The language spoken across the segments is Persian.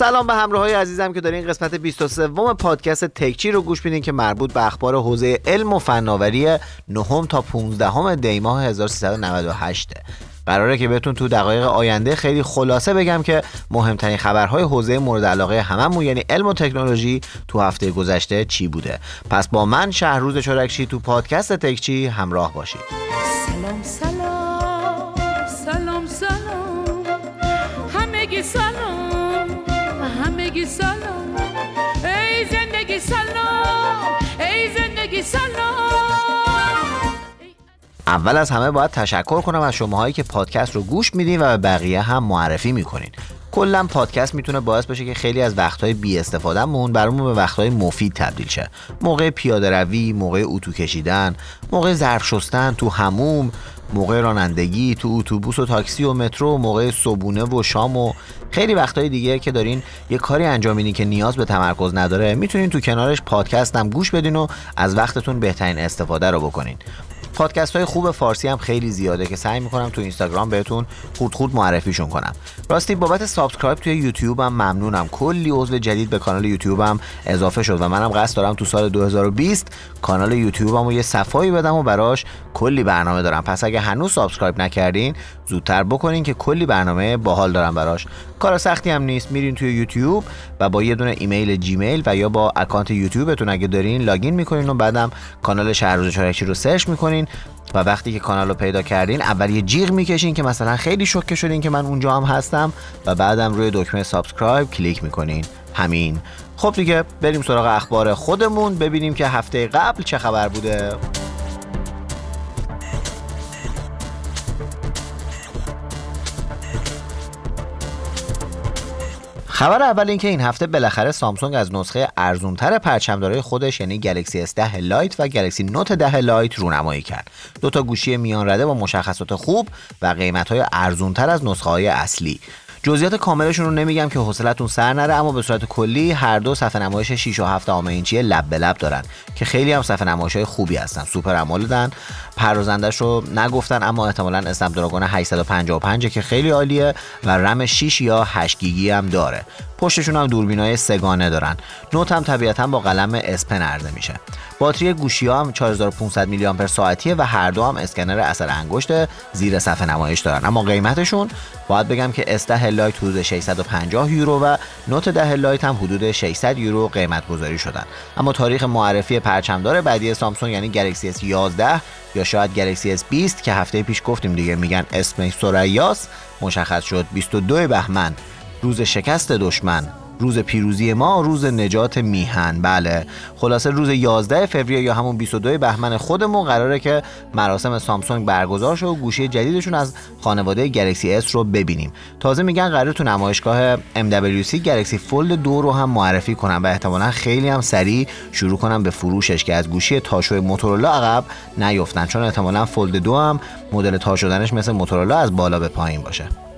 سلام به همراه های عزیزم که دارین قسمت 23 پادکست تکچی رو گوش میدین که مربوط به اخبار حوزه علم و فناوری نهم تا 15 دی ماه 1398 قراره که بهتون تو دقایق آینده خیلی خلاصه بگم که مهمترین خبرهای حوزه مورد علاقه هممون یعنی علم و تکنولوژی تو هفته گذشته چی بوده. پس با من شهروز چرکشی تو پادکست تکچی همراه باشید. سلام سلام. اول از همه باید تشکر کنم از شماهایی که پادکست رو گوش میدین و به بقیه هم معرفی می‌کنین. کلا پادکست می‌تونه باعث بشه که خیلی از وقتهای بی استفادهمون برامون به وقتهای مفید تبدیل شه. موقع پیاده روی موقع اتو کشیدن موقع ظرف شستن تو هموم موقع رانندگی تو اتوبوس و تاکسی و مترو موقع صبونه و شام و خیلی وقتهای دیگه که دارین یه کاری انجام میدین که نیاز به تمرکز نداره می‌تونین تو کنارش پادکست هم گوش بدین و از وقتتون بهترین استفاده رو بکنین. پادکست های خوب فارسی هم خیلی زیاده که سعی می‌کنم تو اینستاگرام بهتون خود خود معرفیشون کنم. راستی بابت subscribe توی یوتیوب هم ممنونم. کلی عضو جدید به کانال یوتیوب هم اضافه شد و منم قصد دارم تو سال 2020 کانال یوتیوب هم یه صفایی بدم و براش کلی برنامه دارم. پس اگه هنوز subscribe نکردین زودتر بکنین که کلی برنامه باحال دارم براش. کار سختی هم نیست. میرین توی یوتیوب و با یه دونه ایمیل جیمیل و یا با اکانت یوتیوبتون اگه دارین login می‌کنین و بعدم کانال شهرروز چارکچی رو search می‌کنین و وقتی که کانال رو پیدا کردین اول یه جیغ می‌کشین که مثلا خیلی شوکه شدین که من اونجا هم هستم و بعدم روی دکمه subscribe کلیک می‌کنین. همین. خب دیگه بریم سراغ اخبار خودمون ببینیم که هفته قبل چه خبر بوده. خبر اول این که این هفته بالاخره سامسونگ از نسخه ارزونتر پرچمدارای خودش یعنی گلکسی S10 لایت و گلکسی نوت 10 لایت رونمایی کرد. دو تا گوشی میان رده با مشخصات خوب و قیمت ارزونتر از نسخه های اصلی. جزئیات کاملشون رو نمیگم که حوصلتون سر نره اما به صورت کلی هر دو صفحه نمایش 6 و 7 اینچی لب به لب دارن که خیلی هم صفحه نمایش های خوبی هستن. Super AMOLED ن پردازندش رو نگفتن اما احتمالا اسنپ دراگون 855 که خیلی عالیه و رم 6 یا 8 گیگی هم داره. پشتشون هم دوربینای سگانه دارن. نوت هم طبیعتا با قلم S Pen عرضه میشه. باتری گوشی ها هم 4500 میلی آمپر ساعتیه و هر دو هم اسکنر اثر انگشت زیر صفحه نمایش دارن. اما قیمتشون باید بگم که اس 10 لایت حدود 650 یورو و نوت 10 لایت هم حدود 600 یورو قیمت گذاری شدن. اما تاریخ معرفی پرچمدار بعدی سامسونگ یعنی گلکسی S 11 یا شاید گلکسی S 20 که هفته پیش گفتیم دیگه میگن اسم سری S مشخص شد 22 بهمن روز شکست دشمن. روز پیروزی ما روز نجات میهن. بله. خلاصه روز 11 فوریه یا همون 22 بهمن خودمون قراره که مراسم سامسونگ برگزار شه و گوشی جدیدشون از خانواده گلکسی S رو ببینیم. تازه میگن قراره تو نمایشگاه MWC گلکسی فولد دو رو هم معرفی کنن و احتمالا خیلی هم سریع شروع کنن به فروشش که از گوشی تاشو موتورولا عقب نیفتن. چون احتمالا فولد دو هم مدل تا شدنش مثل موتورولا از بالا به پایین باشه.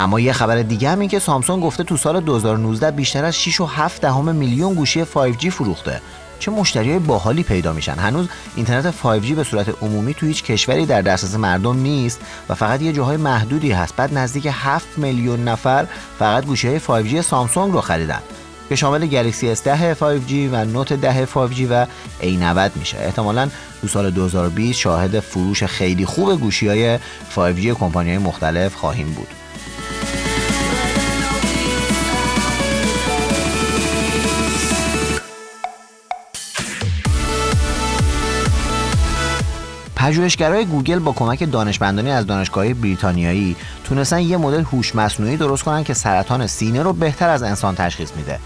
اما یه خبر دیگه هم این که سامسونگ گفته تو سال 2019 بیشتر از 6 و 7 دهم میلیون گوشی 5G فروخته. چه مشتری باحالی پیدا میشن. هنوز اینترنت 5G به صورت عمومی تو هیچ کشوری در دسترس مردم نیست و فقط یه جاهای محدودی هست. بعد نزدیک 7 میلیون نفر فقط گوشی های 5G سامسونگ رو خریدن. که شامل گلکسی S10 5G و نوت 10 5G و A90 میشه. احتمالا تو سال 2020 شاهد فروش خیلی خوب گوشی های 5G کمپانی های مختلف خواهیم بود. پژوهشگرای گوگل با کمک دانشمندانی از دانشگاه بریتانیایی تونستن یه مدل هوش مصنوعی درست کنن که سرطان سینه رو بهتر از انسان تشخیص میده.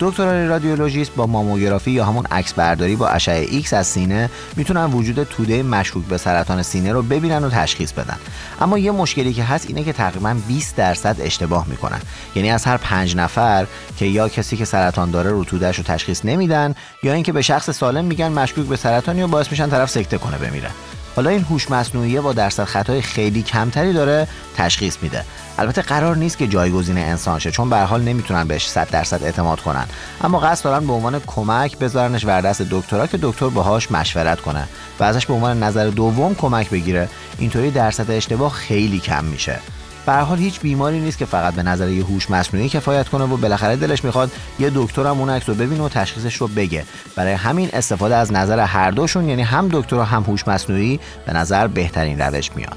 دکترای رادیولوژیست با ماموگرافی یا همون عکس برداری با اشعه ایکس از سینه می‌تونن وجود توده مشکوک به سرطان سینه رو ببینن و تشخیص بدن. اما یه مشکلی که هست اینه که تقریبا 20 درصد اشتباه می‌کنن. یعنی از هر پنج نفر که یه کسی که سرطان داره رو توده‌ش رو تشخیص نمیدن یا اینکه به شخص سالم میگن مشکوک به سرطانی و باعث میشن طرف سکته کنه بمیره. حالا این هوش مصنوعی با درصد خطای خیلی کمتری داره تشخیص میده. البته قرار نیست که جایگزین انسان شه چون به حال نمی‌تونن بهش 100 درصد اعتماد کنن. اما قصد دارن به عنوان کمک بذارنش ور دست دکترا که دکتر باهاش مشورت کنه و ازش به عنوان نظر دوم کمک بگیره. اینطوری درصد اشتباه خیلی کم میشه. به حال هیچ بیماری نیست که فقط به نظر یه هوش مصنوعی کفایت کنه و بالاخره دلش می‌خواد یه دکترم اون عکس رو ببینه و تشخیصش رو بگه. برای همین استفاده از نظر هر دوشون یعنی هم دکتر و هم هوش مصنوعی به نظر بهترین روش میاد.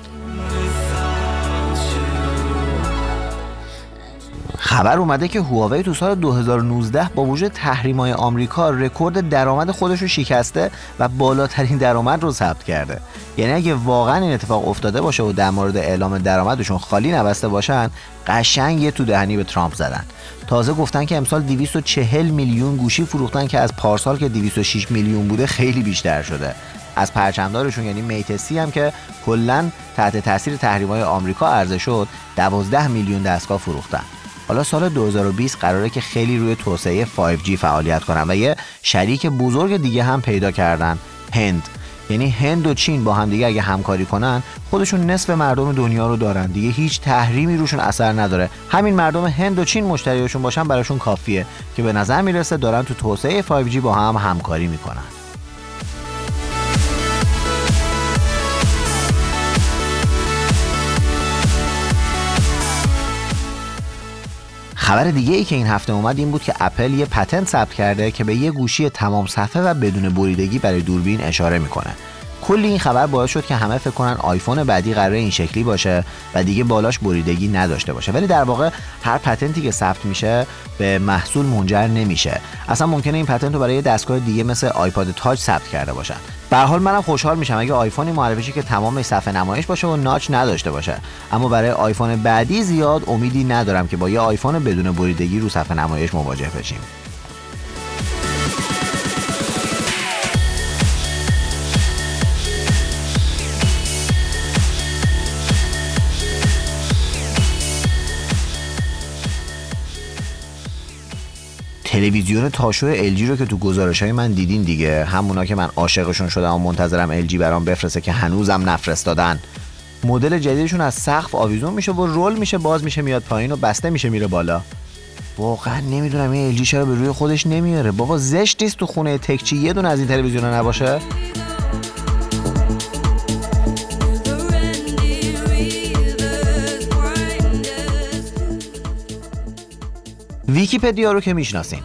خبر اومده که هواوی تو سال 2019 با وجود تحریم‌های آمریکا رکورد درآمد خودش رو شکسته و بالاترین درآمد رو ثبت کرده. یعنی اگه واقعا این اتفاق افتاده باشه و در مورد اعلام درآمدشون خالی نبسته باشن قشنگ یه تو دهنی به ترامپ زدن. تازه گفتن که امسال 240 میلیون گوشی فروختن که از پارسال که 206 میلیون بوده خیلی بیشتر شده. از پرچمدارشون یعنی میتسی هم که کلا تحت تاثیر تحریم‌های آمریکا عرضه شد 12 میلیون دستگاه فروختن. حالا سال 2020 قراره که خیلی روی توسعه 5G فعالیت کنن و یه شریک بزرگ دیگه هم پیدا کردن هند. یعنی هند و چین با هم دیگه اگه همکاری کنن خودشون نصف مردم دنیا رو دارن. دیگه هیچ تحریمی روشون اثر نداره. همین مردم هند و چین مشتریشون باشن براشون کافیه که به نظر می‌رسه دارن تو توسعه 5G با هم همکاری می‌کنن. خبر دیگه ای که این هفته اومد این بود که اپل یه پتنت ثبت کرده که به یه گوشی تمام صفحه و بدون بریدگی برای دوربین اشاره می‌کنه. کلی این خبر باعث شد که همه فکر کنن آیفون بعدی قراره این شکلی باشه و دیگه بالاش بریدگی نداشته باشه. ولی در واقع هر پتنتی که ثبت میشه به محصول منجر نمیشه. اصلا ممکنه این پتنت رو برای دستگاه دیگه مثل آیپاد تاچ ثبت کرده باشن. به حال منم خوشحال میشم اگه آیفونی معرفی که تمام صفحه نمایش باشه و ناچ نداشته باشه. اما برای آیفون بعدی زیاد امیدی ندارم که با یه آیفون بدون بریدگی رو صفحه نمایش مواجه بشیم. تلویزیون تاشو LG رو که تو گزارش های من دیدین دیگه. همونا که من عاشقشون شدم و منتظرم LG برام بفرسته که هنوزم نفرستادن. مدل جدیدشون از سقف آویزون میشه و رول میشه باز میشه میاد پایین و بسته میشه میره بالا. واقعا نمی‌دونم این LG چرا به روی خودش نمیاره. بابا زشت نیست تو خونه تکچی یه دونه از این تلویزیون نباشه؟ ویکیپدیا رو که می‌شناسین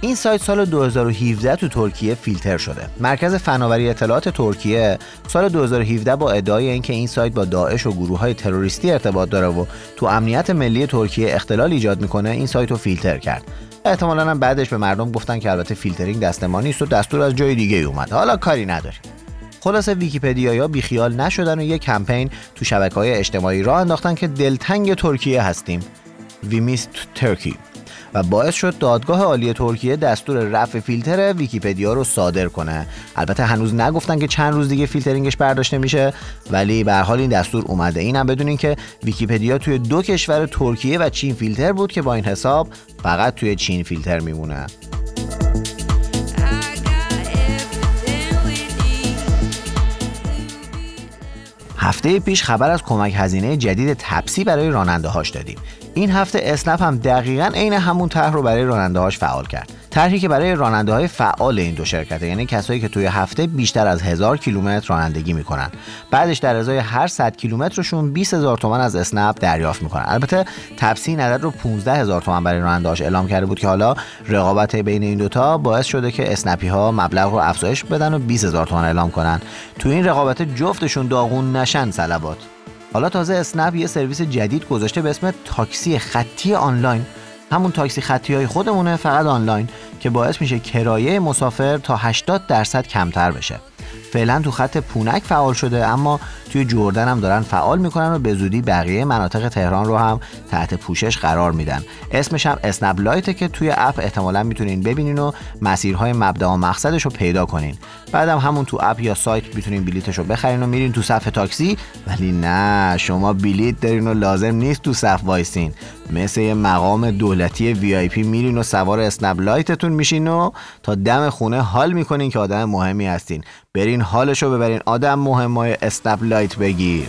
این سایت سال 2017 تو ترکیه فیلتر شده. مرکز فناوری اطلاعات ترکیه سال 2017 با ادعای اینکه این سایت با داعش و گروه های تروریستی ارتباط داره و تو امنیت ملی ترکیه اختلال ایجاد می‌کنه این سایت رو فیلتر کرد. احتمالا هم بعدش به مردم گفتن که البته فیلترینگ دست ما نیست و دستور از جای دیگه اومد. حالا کاری نداریم. خلاصه ویکیپدیاییا بیخیال نشدن و یه کمپین تو شبکه های اجتماعی راه انداختن که دلتنگ ترکیه هستیم. We missed Turkey و باعث شد دادگاه عالی ترکیه دستور رفع فیلتر ویکیپدیا رو صادر کنه. البته هنوز نگفتن که چند روز دیگه فیلترینگش برداشته میشه ولی به هر حال این دستور اومده. اینم بدونین که ویکیپدیا توی دو کشور ترکیه و چین فیلتر بود که با این حساب فقط توی چین فیلتر میمونه. هفته پیش خبر از کمک هزینه جدید تپسی برای راننده هاش دادیم. این هفته اسنپ هم دقیقا عین همون طرح رو برای راننده هاش فعال کرد. طرحی که برای راننده های فعال این دو شرکته یعنی کسایی که توی هفته بیشتر از هزار کیلومتر رانندگی می‌کنن. بعدش در ازای هر 100 کیلومترشون 20 هزار تومن از اسنپ دریافت می‌کنن. البته تپسی این عدد رو 15 هزار تومن برای رانندهاش اعلام کرده بود که حالا رقابت بین این دوتا باعث شده که اسنپی ها مبلغ رو افزایش بدن و 20 هزار تومن اعلام کنن. تو این رقابت جفتشون داغون نشن صلوات. حالا تازه اسنپ یه سرویس جدید گذاشته به اسم تاکسی خطی آنلاین. همون تاکسی خطی های خودمونه فقط آنلاین که باعث میشه کرایه مسافر تا 80 درصد کمتر بشه. فعلا تو خط پونک فعال شده اما توی جردن هم دارن فعال می‌کنن و به زودی بقیه مناطق تهران رو هم تحت پوشش قرار میدن. اسمش هم اسنپ لایته که توی اپ احتمالا می‌تونین ببینین و مسیرهای مبدا و مقصدش رو پیدا کنین. بعدم همون تو اپ یا سایت می‌تونین بلیتش رو بخرین و میرین تو صف تاکسی ولی نه شما بلیت دارین و لازم نیست تو صف وایسین. مثل یه مقام دولتی VIP میرین و سوار اسنپ لایتتون میشین و تا دم خونه حال می‌کنین که آدم مهمی هستین. برین حالش رو ببرین. آدم مهمای اسنپ لایت بگیر.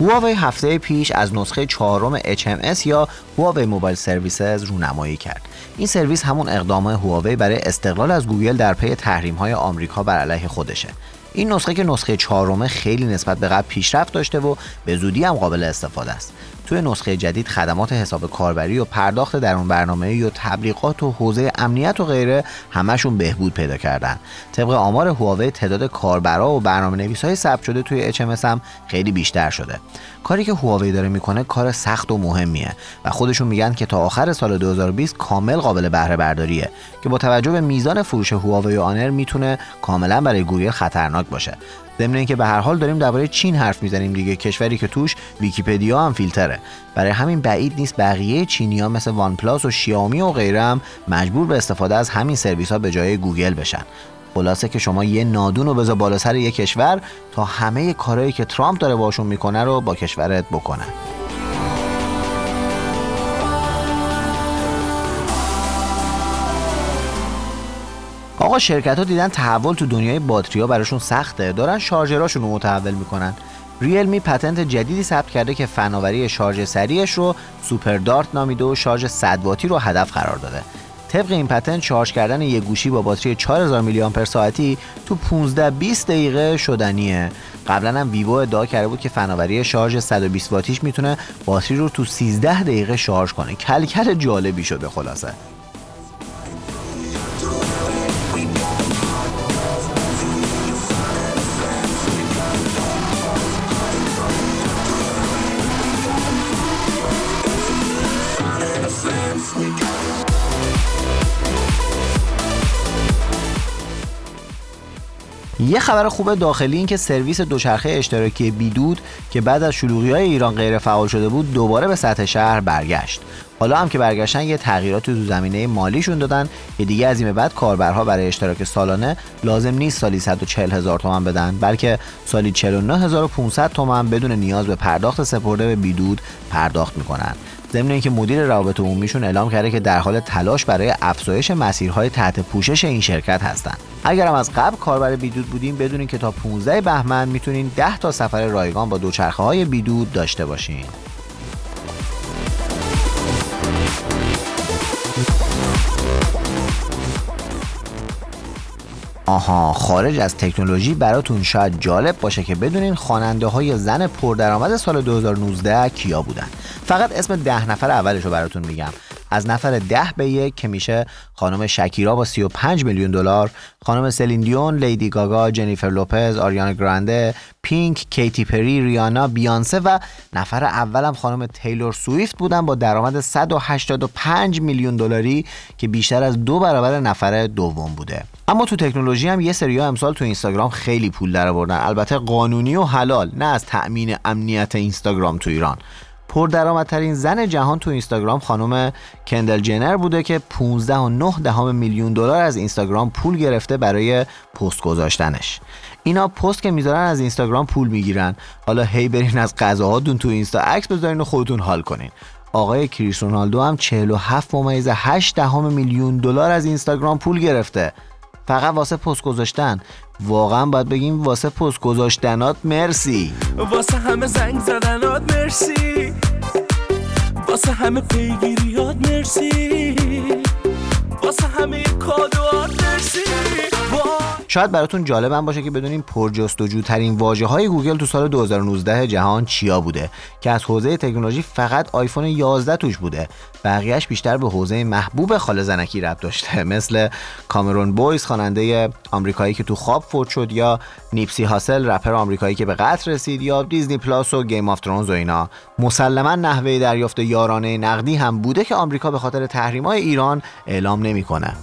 هواوی هفته پیش از نسخه چهارم HMS یا Huawei Mobile Services رونمایی کرد. این سرویس همون اقدام هواوی برای استقلال از گوگل در پی تحریم های آمریکا بر علیه خودشه. این نسخه که نسخه چهارم خیلی نسبت به قبل پیشرفت داشته و به زودی هم قابل استفاده است. توی نسخه جدید خدمات حساب کاربری و پرداخت درون برنامه و تبلیغات و حوزه امنیت و غیره همشون بهبود پیدا کردن. طبق آمار هواوی تعداد کاربرا و برنامه نویس های ثبت شده توی HMS هم خیلی بیشتر شده. کاری که هواوی داره می‌کنه کار سخت و مهمیه و خودشون میگن که تا آخر سال 2020 کامل قابل بهره برداریه که با توجه به میزان فروش هواوی و آنر می‌تونه کاملا برای گوگل خطرناک باشه. ضمن اینکه به هر حال داریم درباره چین حرف می‌زنیم دیگه. کشوری که توش ویکیپدیا هم فیلتره. برای همین بعید نیست بقیه چینی مثل OnePlus و شیائومی و غیره هم مجبور به استفاده از همین سرویس ها به جای گوگل بشن. خلاصه که شما یه نادون رو بذار بالا سر یه کشور تا همه کارهایی که ترامپ داره باشون می‌کنه رو با کشورت بکنه. آقا شرکت ها دیدن تحول تو دنیای باتری ها براشون سخته. دارن شارژراشون رو متحول می‌کنن. ریلمی پتنت جدیدی ثبت کرده که فناوری شارژ سریعش رو سوپر دارت نامیده و شارژ 100 واتی رو هدف قرار داده. طبق این پتنت شارژ کردن یک گوشی با باتری 4000 میلی آمپر ساعتی تو 15 20 دقیقه شدنیه. قبلا هم ویوو ادعا کرده بود که فناوری شارژ 120 واتیش می‌تونه باتری رو تو 13 دقیقه شارژ کنه. کلکل جالبی شده خلاصه. یه خبر خوب داخلی این که سرویس دوچرخه اشتراکی بیدود که بعد از شلوغی های ایران غیر فعال شده بود دوباره به سطح شهر برگشت. حالا هم که برگشتن یه تغییرات تو زمینه مالیشون دادن که دیگه از این بعد کاربرها برای اشتراک سالانه لازم نیست سالی 140 هزار تومن بدن بلکه سالی 49500 تومن بدون نیاز به پرداخت سپرده به بیدود پرداخت می‌کنن. ضمن اینکه مدیر روابط عمومیشون اعلام کرده که در حال تلاش برای افزایش مسیرهای تحت پوشش این شرکت هستند. اگرم از قبل کاربر بیدود بودیم بدونین که تا 15 بهمن می‌تونین 10 تا سفر رایگان با دوچرخه های بیدود داشته باشین. آها خارج از تکنولوژی براتون شاید جالب باشه که بدونین خواننده های زن پردرآمد سال 2019 کیا بودن فقط اسم ده نفر اولش رو براتون میگم. از نفر ده به یک که میشه خانم شکیرا با 35 میلیون دلار خانم سلین دیون لیدی گاگا جنیفر لوپز آریانا گرانده پینک کیتی پری ریانا بیانسه و نفر اولم خانم تیلور سویفت بودن با درآمد 185 میلیون دلاری که بیشتر از دو برابر نفر دوم بوده. اما تو تکنولوژی هم یه سری امسال تو اینستاگرام خیلی پول درآوردن. البته قانونی و حلال نه از تأمین امنیت اینستاگرام تو ایران. پردرآمدترین زن جهان تو اینستاگرام خانم کندل جنر بوده که 15 و 9 دهم میلیون دلار از اینستاگرام پول گرفته برای پست گذاشتنش. اینا پست که می‌ذارن از اینستاگرام پول می‌گیرن. حالا هی برین از غذاهاتون تو اینستا عکس بذارین و خودتون حال کنین. آقای کریس رونالدو هم 47 ممیز 8 دهم میلیون دلار از اینستاگرام پول گرفته. فقط واسه پست گذاشتن. واقعا باید بگیم واسه پست گذاشتنات مرسی. واسه همه زنگ زدنات مرسی. واسه همه پیگیریات مرسی. واسه همه کادوات مرسی. شاید براتون جالبم باشه که بدونین پرجستجوترین واژه های گوگل تو سال 2019 جهان چیا بوده که از حوزه تکنولوژی فقط آیفون 11 توش بوده بقیهش بیشتر به حوزه محبوب خاله زنکی ربط داشته مثل کامرون بویز خواننده آمریکایی که تو خواب فوت شد یا نیپسی هاسل رپر آمریکایی که به قتل رسید یا Disney Plus و Game of Thrones و اینا مسلما نحوه دریافت یارانه نقدی هم بوده که آمریکا به خاطر تحریم‌های ایران اعلام نمی‌کنه.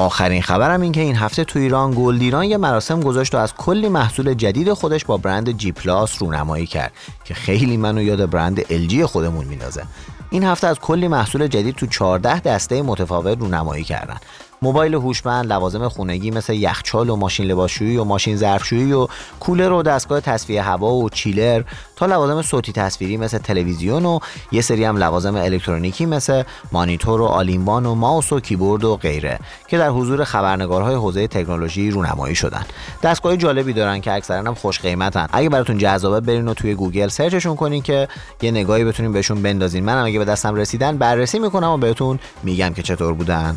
آخرین خبرم این که این هفته تو ایران گلدیران یه مراسم گذاشت و از کلی محصول جدید خودش با برند جی پلاس رونمایی کرد که خیلی منو یاد برند LG خودمون میندازه. این هفته از کلی محصول جدید تو 14 دسته متفاوت رونمایی کردن. موبایل هوشمند لوازم خونگی مثل یخچال و ماشین لباسشویی و ماشین ظرفشویی و کولر و دستگاه تصفیه هوا و چیلر تا لوازم صوتی تصویری مثل تلویزیون و یه سری هم لوازم الکترونیکی مثل مانیتور و all-in-one و ماوس و کیبورد و غیره که در حضور خبرنگارهای حوزه تکنولوژی رونمایی شدن. دستگاه جالبی دارن که اکثرا هم خوش قیمتن. اگه براتون جذابه برین و توی گوگل سرچشون کنین که یه نگاهی بتونین بهشون بندازین. منم اگه به دستم رسیدن بررسی می‌کنم و بهتون میگم که چطور بودن.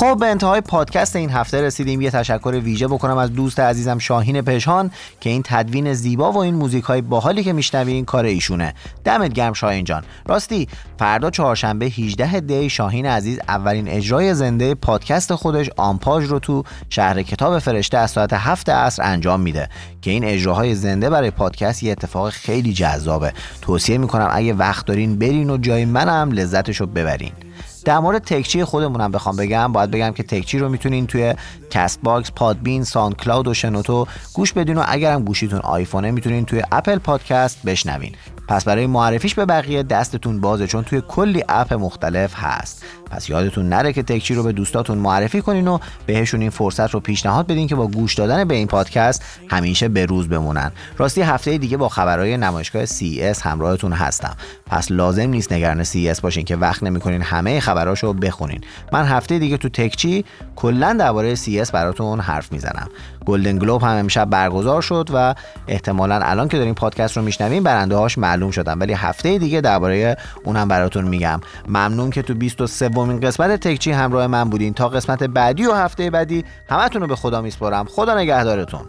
خب به انتهای پادکست این هفته رسیدیم. یه تشکر ویژه بکنم از دوست عزیزم شاهین پژهان که این تدوین زیبا و این موزیک های باحالی که میشنوین کار ایشونه. دمت گرم شاهین جان. راستی فردا چهارشنبه 18 دی شاهین عزیز اولین اجرای زنده پادکست خودش آمپاژ رو تو شهر کتاب فرشته از ساعت 7 عصر انجام میده که این اجراهای زنده برای پادکست یه اتفاق خیلی جذابه. توصیه می‌کنم اگه وقت دارین برین و جای منم لذتشو ببرین. در مورد تکچی خودمونم بخوام بگم. باید بگم که تکچی رو می‌تونین توی Castbox، Podbean، SoundCloud و شنوتو گوش بدین و اگرم گوشیتون آیفونه می‌تونین توی Apple Podcast بشنوین. پس برای معرفیش به بقیه دستتون بازه چون توی کلی اپ مختلف هست. پس یادتون نره که تکچی رو به دوستاتون معرفی کنین و بهشون این فرصت رو پیشنهاد بدین که با گوش دادن به این پادکست همیشه به روز بمونن. راستی هفته دیگه با خبرهای نمایشگاه CES همراهتون هستم. پس لازم نیست نگران CES باشین که وقت نمی‌کنین همه خبراشو بخونین. من هفته دیگه تو تکچی کلا درباره CES براتون حرف می‌زنم. گلدن گلوب هم امشب برگزار شد و احتمالا الان که داریم پادکست رو میشنویم برنده هاش معلوم شدن. ولی هفته دیگه درباره اونم براتون میگم. ممنون که تو 23 دومین قسمت تکچی همراه من بودین. تا قسمت بعدی و هفته بعدی همتون رو به خدا میسپارم. خدا نگهدارتون.